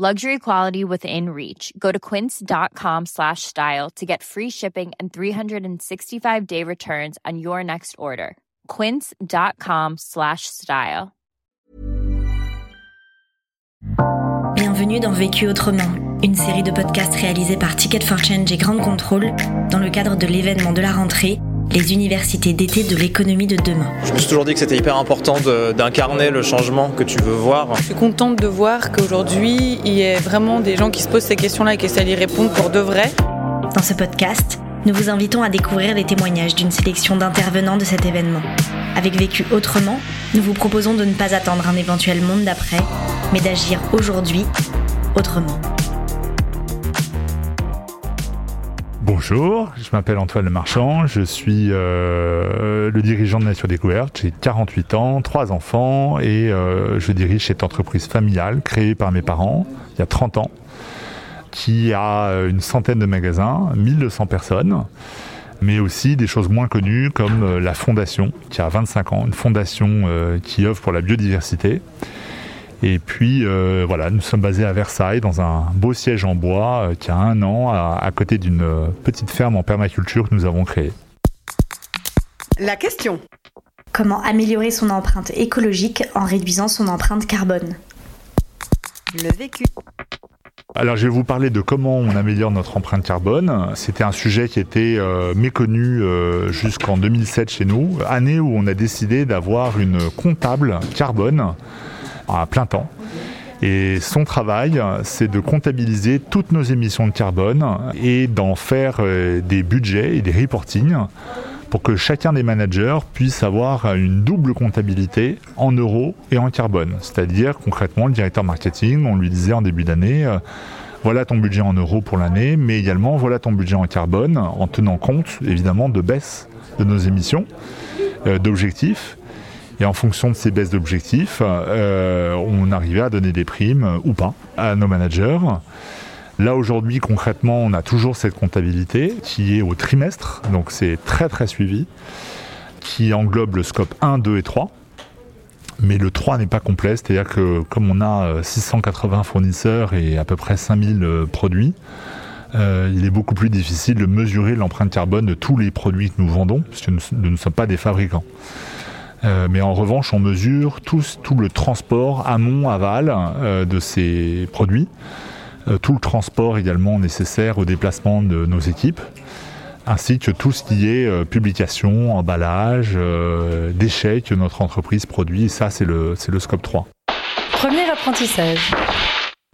Luxury quality within reach. Go to quince.com slash style to get free shipping and 365-day returns on your next order. quince.com slash style. Bienvenue dans Vécu autrement, une série de podcasts réalisés par Ticket for Change et Grand Control dans le cadre de l'événement de la rentrée les universités d'été de l'économie de demain. Je me suis toujours dit que c'était hyper important d'incarner le changement que tu veux voir. Je suis contente de voir qu'aujourd'hui, il y ait vraiment des gens qui se posent ces questions-là et qui essaient d'y répondre pour de vrai. Dans ce podcast, nous vous invitons à découvrir les témoignages d'une sélection d'intervenants de cet événement. Avec Vécu autrement, nous vous proposons de ne pas attendre un éventuel monde d'après, mais d'agir aujourd'hui autrement. Bonjour, je m'appelle Antoine Le Marchand, je suis euh, le dirigeant de Nature Découverte, j'ai 48 ans, 3 enfants et euh, je dirige cette entreprise familiale créée par mes parents il y a 30 ans qui a une centaine de magasins, 1200 personnes mais aussi des choses moins connues comme euh, la fondation qui a 25 ans, une fondation qui œuvre pour la biodiversité et puis euh, voilà, nous sommes basés à Versailles dans un beau siège en bois euh, qui a un an à, côté d'une euh, petite ferme en permaculture que nous avons créée. La question. Comment améliorer son empreinte écologique en réduisant son empreinte carbone? Le vécu. Alors je vais vous parler de comment on améliore notre empreinte carbone. C'était un sujet qui était méconnu jusqu'en 2007 chez nous, année où on a décidé d'avoir une comptable carbone à plein temps. Et son travail, c'est de comptabiliser toutes nos émissions de carbone et d'en faire euh, des budgets et des reportings pour que chacun des managers puisse avoir une double comptabilité en euros et en carbone. C'est-à-dire concrètement, le directeur marketing, on lui disait en début d'année, euh, voilà ton budget en euros pour l'année, mais également voilà ton budget en carbone, en tenant compte évidemment de baisse de nos émissions, euh, d'objectifs et en fonction de ces baisses d'objectifs, euh, on arrivait à donner des primes ou pas à nos managers. Là aujourd'hui concrètement on a toujours cette comptabilité qui est au trimestre, donc c'est très très suivi, qui englobe le scope 1, 2 et 3. Mais le 3 n'est pas complet, c'est-à-dire que comme on a 680 fournisseurs et à peu près 5000 euh, produits, euh, il est beaucoup plus difficile de mesurer l'empreinte carbone de tous les produits que nous vendons, puisque nous ne sommes pas des fabricants. Euh, mais en revanche, on mesure tout, le transport amont, aval euh, de ces produits, euh, tout le transport également nécessaire au déplacement de nos équipes, ainsi que tout ce qui est publication, emballage, déchets que notre entreprise produit. Et ça, c'est le, le scope 3. Premier apprentissage.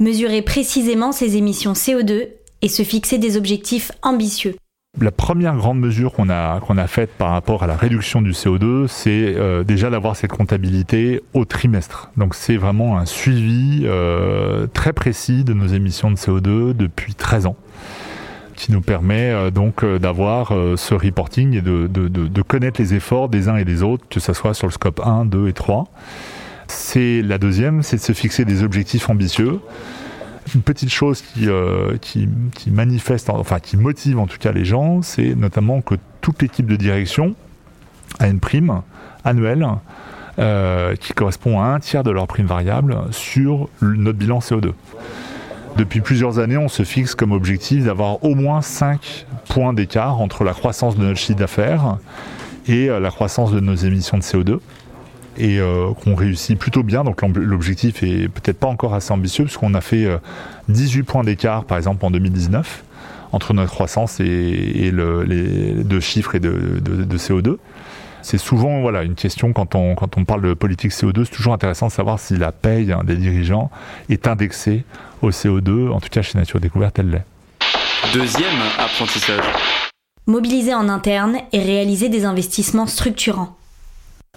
Mesurer précisément ses émissions CO2 et se fixer des objectifs ambitieux. La première grande mesure qu'on a, faite par rapport à la réduction du CO2, c'est euh, déjà d'avoir cette comptabilité au trimestre. Donc c'est vraiment un suivi euh, très précis de nos émissions de CO2 depuis 13 ans qui nous permet euh, donc d'avoir ce reporting et de, connaître les efforts des uns et des autres, que ce soit sur le scope 1, 2 et 3. C'est la deuxième, c'est de se fixer des objectifs ambitieux une petite chose qui, euh, manifeste, enfin qui motive en tout cas les gens, c'est notamment que toute l'équipe de direction a une prime annuelle euh, qui correspond à un tiers de leur prime variable sur notre bilan CO2. Depuis plusieurs années, on se fixe comme objectif d'avoir au moins 5 points d'écart entre la croissance de notre chiffre d'affaires et euh, la croissance de nos émissions de CO2 et euh, qu'on réussit plutôt bien. Donc l'objectif est peut-être pas encore assez ambitieux puisqu'on a fait 18 euh, points d'écart par exemple en 2019 entre notre croissance et, les deux chiffres et de, CO2. C'est souvent voilà, une question quand on, quand on parle de politique CO2, c'est toujours intéressant de savoir si la paye hein, des dirigeants est indexée au CO2. En tout cas, chez Nature Découverte, elle l'est. Deuxième apprentissage. Mobiliser en interne et réaliser des investissements structurants.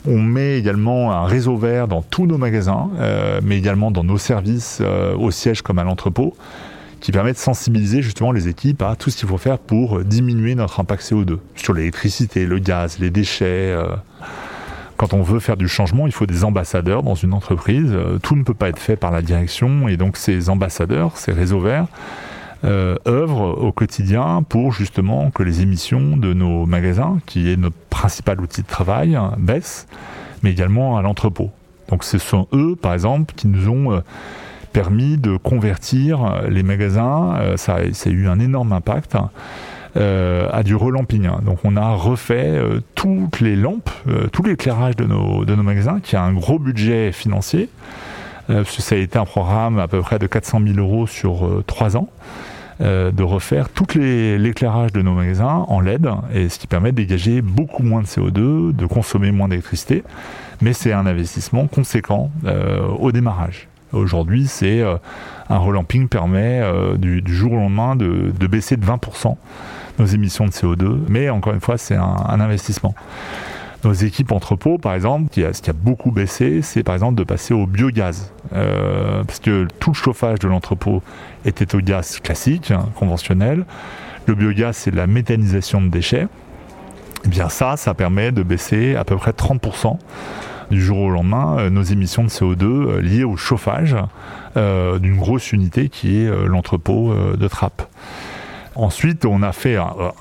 On met également un réseau vert dans tous nos magasins, euh, mais également dans nos services euh, au siège comme à l'entrepôt, qui permet de sensibiliser justement les équipes à tout ce qu'il faut faire pour diminuer notre impact CO2 sur l'électricité, le gaz, les déchets. Euh. Quand on veut faire du changement, il faut des ambassadeurs dans une entreprise. Tout ne peut pas être fait par la direction et donc ces ambassadeurs, ces réseaux verts, euh, œuvrent au quotidien pour justement que les émissions de nos magasins, qui est notre principal outil de travail, baissent, mais également à l'entrepôt. Donc ce sont eux, par exemple, qui nous ont permis de convertir les magasins. ça, ça a eu un énorme impact euh, à du relamping. Donc on a refait euh, toutes les lampes, euh, tout l'éclairage de nos, de nos magasins, qui a un gros budget financier. Que ça a été un programme à peu près de 400 000 euros sur trois ans. de refaire tout l'éclairage de nos magasins en LED, et ce qui permet de dégager beaucoup moins de CO2, de consommer moins d'électricité, mais c'est un investissement conséquent au démarrage. Aujourd'hui, c'est un relamping permet du, jour au lendemain de, de baisser de 20% nos émissions de CO2, mais encore une fois, c'est un, investissement. Nos équipes entrepôts, par exemple, ce qui a beaucoup baissé, c'est par exemple de passer au biogaz. Euh, parce que tout le chauffage de l'entrepôt était au gaz classique, hein, conventionnel. Le biogaz, c'est la méthanisation de déchets. Et eh bien ça, ça permet de baisser à peu près 30% du jour au lendemain euh, nos émissions de CO2 euh, liées au chauffage d'une grosse unité qui est l'entrepôt de Trappes. Ensuite, on a fait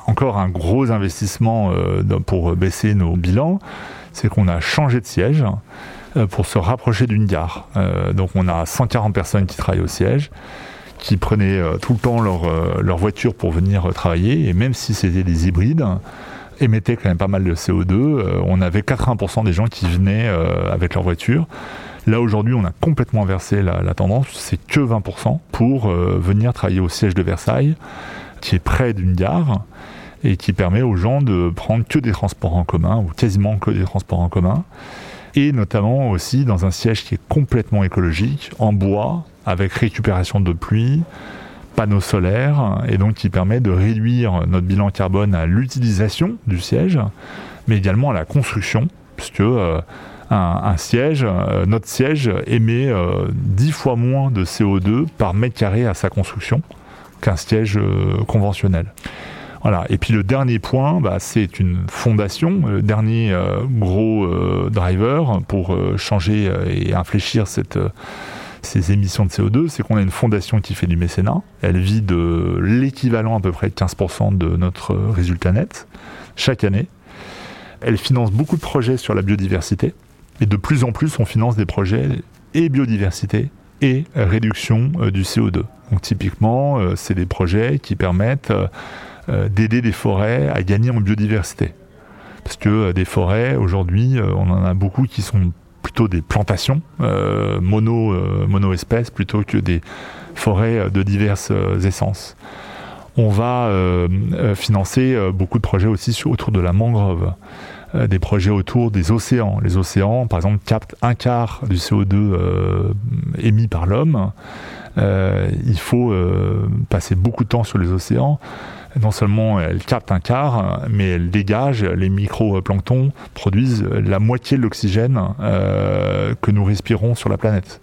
encore un gros investissement euh, pour baisser nos bilans, c'est qu'on a changé de siège euh, pour se rapprocher d'une gare. Euh, donc on a 140 personnes qui travaillent au siège, qui prenaient tout le temps leur, voiture pour venir travailler, et même si c'était des hybrides, émettaient quand même pas mal de CO2. on avait 80% des gens qui venaient avec leur voiture. Là aujourd'hui, on a complètement inversé la tendance, c'est que 20% pour venir travailler au siège de Versailles qui est près d'une gare et qui permet aux gens de prendre que des transports en commun ou quasiment que des transports en commun. Et notamment aussi dans un siège qui est complètement écologique, en bois, avec récupération de pluie, panneaux solaires, et donc qui permet de réduire notre bilan carbone à l'utilisation du siège, mais également à la construction, puisque euh, un, siège, euh, notre siège émet euh, dix 10 fois moins de CO2 par mètre carré à sa construction qu'un siège euh, conventionnel. Et puis le dernier point, bah, c'est une fondation, le dernier euh, gros euh, driver pour changer et infléchir ces émissions de CO2, c'est qu'on a une fondation qui fait du mécénat. Elle vit de l'équivalent à peu près de 15% de notre résultat net chaque année. Elle finance beaucoup de projets sur la biodiversité. Et de plus en plus, on finance des projets et biodiversité et réduction du CO2. Donc typiquement, euh, c'est des projets qui permettent euh, euh, d'aider des forêts à gagner en biodiversité. Parce que des forêts, aujourd'hui, on en a beaucoup qui sont plutôt des plantations mono, mono espèces plutôt que des forêts de diverses essences. On va financer beaucoup de projets aussi autour de la mangrove, des projets autour des océans. Les océans, par exemple, captent un quart du CO2 émis par l'homme. Euh, il faut euh, passer beaucoup de temps sur les océans. Non seulement elles captent un quart, mais elles dégagent, les micro-planctons produisent la moitié de l'oxygène euh, que nous respirons sur la planète.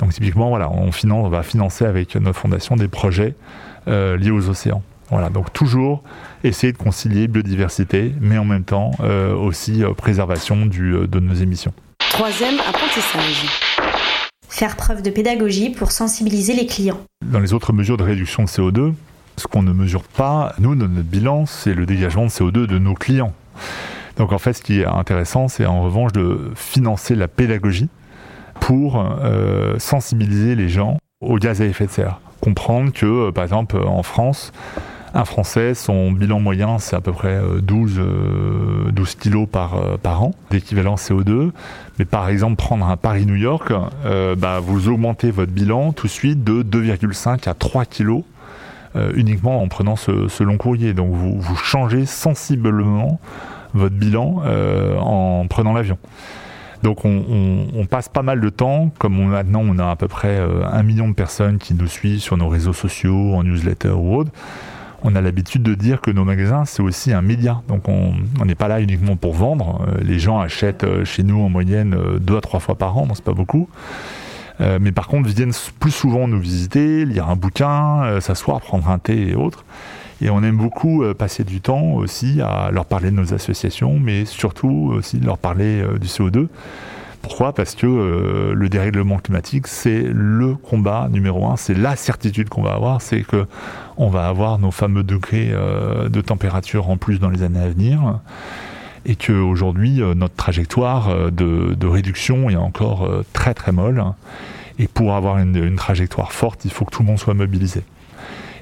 Donc typiquement, voilà, on va financer avec notre fondation des projets liés aux océans. Voilà, donc toujours essayer de concilier biodiversité, mais en même temps aussi préservation du, de nos émissions. Troisième apprentissage faire preuve de pédagogie pour sensibiliser les clients. Dans les autres mesures de réduction de CO2, ce qu'on ne mesure pas, nous, dans notre bilan, c'est le dégagement de CO2 de nos clients. Donc en fait, ce qui est intéressant, c'est en revanche de financer la pédagogie pour euh, sensibiliser les gens au gaz à effet de serre. Comprendre que, euh, par exemple, en France, un Français, son bilan moyen, c'est à peu près 12, euh, 12 euh, kilos par, euh, par an d'équivalent CO2. Mais par exemple, prendre un Paris-New York, bah, vous augmentez votre bilan tout de suite de 2,5 à 3 kilos uniquement en prenant ce, long courrier. Donc vous, changez sensiblement votre bilan en prenant l'avion. Donc on, passe pas mal de temps, comme maintenant on a à peu près un million de personnes qui nous suivent sur nos réseaux sociaux, en newsletter ou autre on a l'habitude de dire que nos magasins, c'est aussi un média. Donc on n'est pas là uniquement pour vendre. Euh, les gens achètent euh, chez nous en moyenne euh, deux à trois fois par an, c'est pas beaucoup. mais par contre viennent plus souvent nous visiter, lire un bouquin, s'asseoir, prendre un thé et autres. Et on aime beaucoup passer du temps aussi à leur parler de nos associations, mais surtout aussi de leur parler du CO2. Pourquoi Parce que euh, le dérèglement climatique, c'est le combat numéro un, c'est la certitude qu'on va avoir, c'est que on va avoir nos fameux degrés euh, de température en plus dans les années à venir, et qu'aujourd'hui, euh, notre trajectoire de, réduction est encore très très molle. Et pour avoir une trajectoire forte, il faut que tout le monde soit mobilisé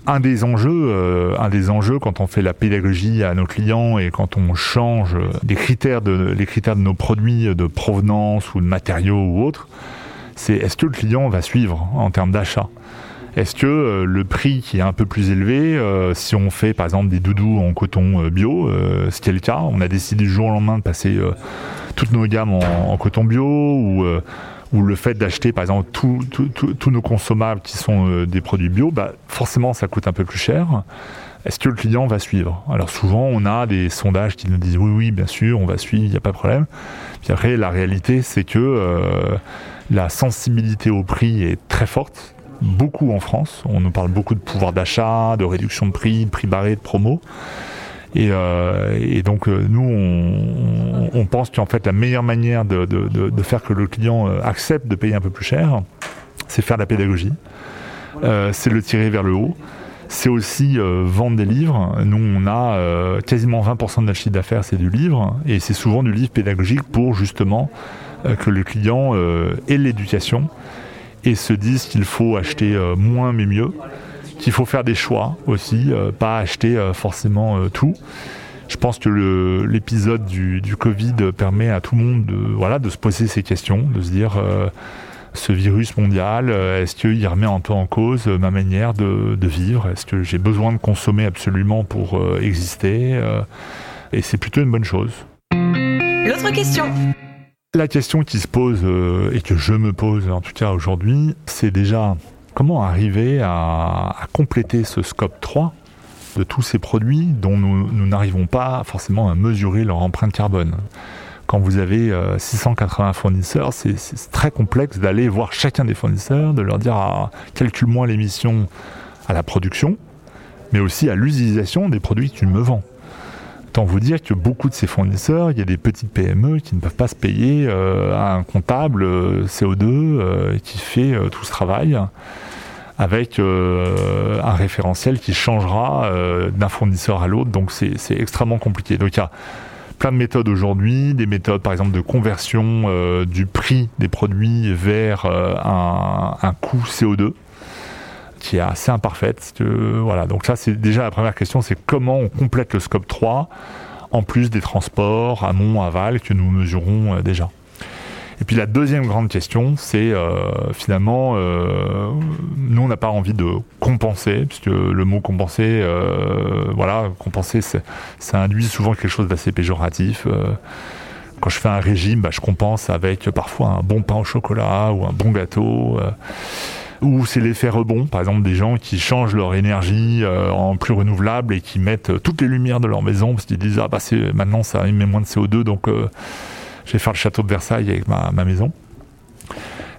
un des enjeux, euh, un des enjeux quand on fait la pédagogie à nos clients et quand on change les critères de, les critères de nos produits de provenance ou de matériaux ou autres, c'est est-ce que le client va suivre en termes d'achat? Est-ce que euh, le prix qui est un peu plus élevé, euh, si on fait par exemple des doudous en coton bio, ce qui est le cas, on a décidé du jour au lendemain de passer toutes nos gammes en, en coton bio ou ou le fait d'acheter par exemple tous nos consommables qui sont euh, des produits bio, bah, forcément ça coûte un peu plus cher. Est-ce que le client va suivre? Alors souvent on a des sondages qui nous disent oui oui bien sûr on va suivre, il n'y a pas de problème. Puis après la réalité c'est que euh, la sensibilité au prix est très forte, beaucoup en France. On nous parle beaucoup de pouvoir d'achat, de réduction de prix, de prix barré, de promo. Euh, et, donc euh, nous, on, pense qu'en fait la meilleure manière de, faire que le client euh, accepte de payer un peu plus cher, c'est faire la pédagogie, c'est le tirer vers le haut. C'est aussi vendre des livres. Nous, on a quasiment 20% de notre chiffre d'affaires, c'est du livre, et c'est souvent du livre pédagogique pour justement que le client ait l'éducation et se dise qu'il faut acheter moins mais mieux qu'il faut faire des choix aussi, euh, pas acheter euh, forcément euh, tout. Je pense que l'épisode du, Covid permet à tout le monde de, voilà, de se poser ces questions, de se dire ce virus mondial, est-ce qu'il remet un peu en cause ma manière de, vivre? Est-ce que j'ai besoin de consommer absolument pour exister Et c'est plutôt une bonne chose. L'autre question La question qui se pose, et que je me pose en tout cas aujourd'hui, c'est déjà comment arriver à, compléter ce scope 3 de tous ces produits dont nous n'arrivons pas forcément à mesurer leur empreinte carbone. Quand vous avez 680 euh, fournisseurs, c'est très complexe d'aller voir chacun des fournisseurs, de leur dire ah, calcule-moi l'émission à la production, mais aussi à l'utilisation des produits que tu me vends. Tant vous dire que beaucoup de ces fournisseurs, il y a des petites PME qui ne peuvent pas se payer euh, un comptable euh, CO2 qui fait tout ce travail avec euh, un référentiel qui changera euh, d'un fournisseur à l'autre. Donc c'est extrêmement compliqué. Donc il y a plein de méthodes aujourd'hui, des méthodes par exemple de conversion euh, du prix des produits vers un, coût CO2 qui est assez imparfaite. voilà, donc ça c'est déjà la première question, c'est comment on complète le scope 3 en plus des transports amont, aval que nous mesurons déjà. Et puis la deuxième grande question, c'est euh, finalement, euh, nous on n'a pas envie de compenser, puisque le mot compenser, euh, voilà, compenser, ça induit souvent quelque chose d'assez péjoratif. quand je fais un régime, bah, je compense avec parfois un bon pain au chocolat ou un bon gâteau ou c'est l'effet rebond, par exemple des gens qui changent leur énergie en plus renouvelable et qui mettent toutes les lumières de leur maison parce qu'ils disent ah bah c'est maintenant ça émet moins de CO2 donc je vais faire le château de Versailles avec ma, maison.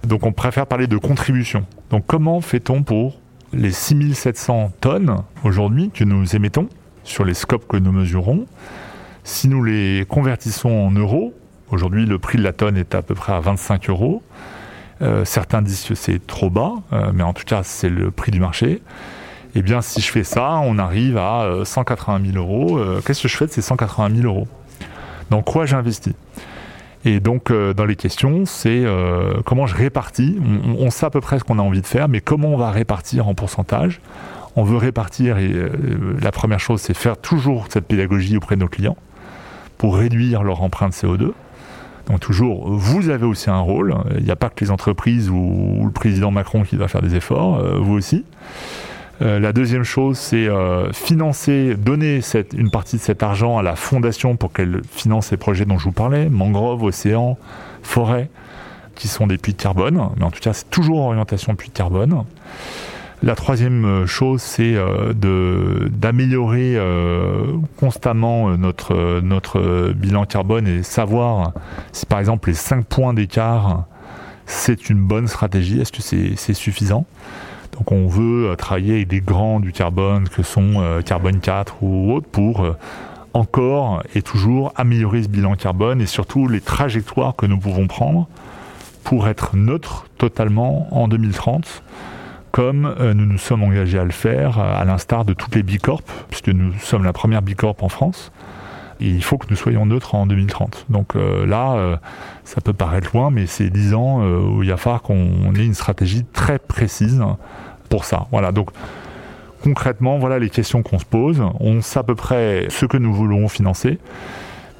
Donc on préfère parler de contribution. Donc comment fait-on pour les 6700 tonnes aujourd'hui que nous émettons sur les scopes que nous mesurons? Si nous les convertissons en euros, aujourd'hui le prix de la tonne est à peu près à 25 euros. Euh, certains disent que c'est trop bas, euh, mais en tout cas c'est le prix du marché. Eh bien si je fais ça, on arrive à 180 euh, 000 euros. Qu'est-ce que je fais de ces 180 000 euros? Dans quoi j'investis? Et donc, dans les questions, c'est comment je répartis? On, sait à peu près ce qu'on a envie de faire, mais comment on va répartir en pourcentage? On veut répartir, et la première chose, c'est faire toujours cette pédagogie auprès de nos clients pour réduire leur empreinte CO2. Donc toujours, vous avez aussi un rôle. Il n'y a pas que les entreprises ou, le président Macron qui doit faire des efforts, vous aussi. Euh, la deuxième chose, c'est euh, financer, donner une partie de cet argent à la fondation pour qu'elle finance les projets dont je vous parlais, mangroves, océans, forêts, qui sont des puits de carbone. Mais en tout cas, c'est toujours orientation puits de carbone. La troisième euh, chose, c'est d'améliorer constamment notre, notre bilan carbone et savoir si par exemple les 5 points d'écart c'est une bonne stratégie Est-ce que c'est suffisant? Donc on veut travailler avec des grands du carbone que sont Carbone 4 ou autres pour encore et toujours améliorer ce bilan carbone et surtout les trajectoires que nous pouvons prendre pour être neutre totalement en 2030 comme euh, nous nous sommes engagés à le faire, à l'instar de toutes les Bicorp, puisque nous sommes la première Bicorp en France. Et il faut que nous soyons neutres en 2030. Donc euh, là, euh, ça peut paraître loin, mais c'est 10 ans où il va falloir qu'on ait une stratégie très précise pour ça. Voilà. Donc concrètement, voilà les questions qu'on se pose. On sait à peu près ce que nous voulons financer,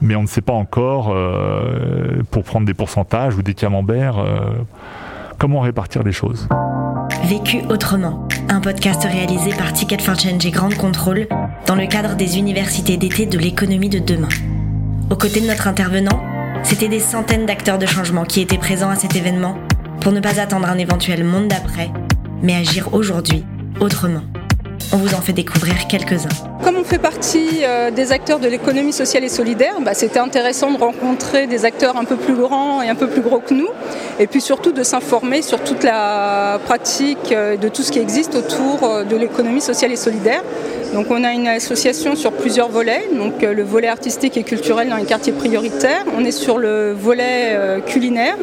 mais on ne sait pas encore, pour prendre des pourcentages ou des camemberts, comment répartir les choses. Vécu autrement, un podcast réalisé par Ticket for Change et Grande Contrôle dans le cadre des universités d'été de l'économie de demain. Aux côtés de notre intervenant, c'était des centaines d'acteurs de changement qui étaient présents à cet événement pour ne pas attendre un éventuel monde d'après, mais agir aujourd'hui autrement. On vous en fait découvrir quelques-uns. Comme on fait partie euh, des acteurs de l'économie sociale et solidaire, bah, c'était intéressant de rencontrer des acteurs un peu plus grands et un peu plus gros que nous, et puis surtout de s'informer sur toute la pratique euh, de tout ce qui existe autour euh, de l'économie sociale et solidaire. Donc on a une association sur plusieurs volets, donc le volet artistique et culturel dans les quartiers prioritaires, on est sur le volet culinaire,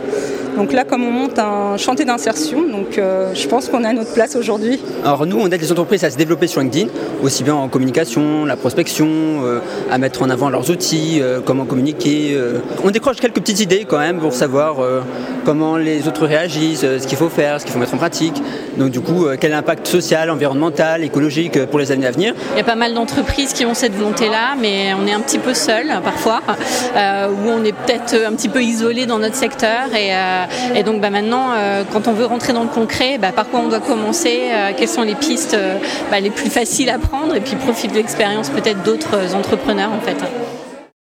donc là, comme on monte un chantier d'insertion, donc euh, je pense qu'on a notre place aujourd'hui. Alors nous, on aide les entreprises à se développer sur LinkedIn, aussi bien en communication, la prospection, euh, à mettre en avant leurs outils, euh, comment communiquer. On décroche quelques petites idées quand même pour savoir comment les autres réagissent, ce qu'il faut faire, ce qu'il faut mettre en pratique. Donc du coup, quel impact social, environnemental, écologique pour les années à venir. Il y a pas mal d'entreprises qui ont cette volonté-là, mais on est un petit peu seul parfois, où on est peut-être un petit peu isolé dans notre secteur et et donc bah, maintenant, euh, quand on veut rentrer dans le concret, bah, par quoi on doit commencer, euh, quelles sont les pistes euh, bah, les plus faciles à prendre et puis profiter de l'expérience peut-être d'autres entrepreneurs en fait.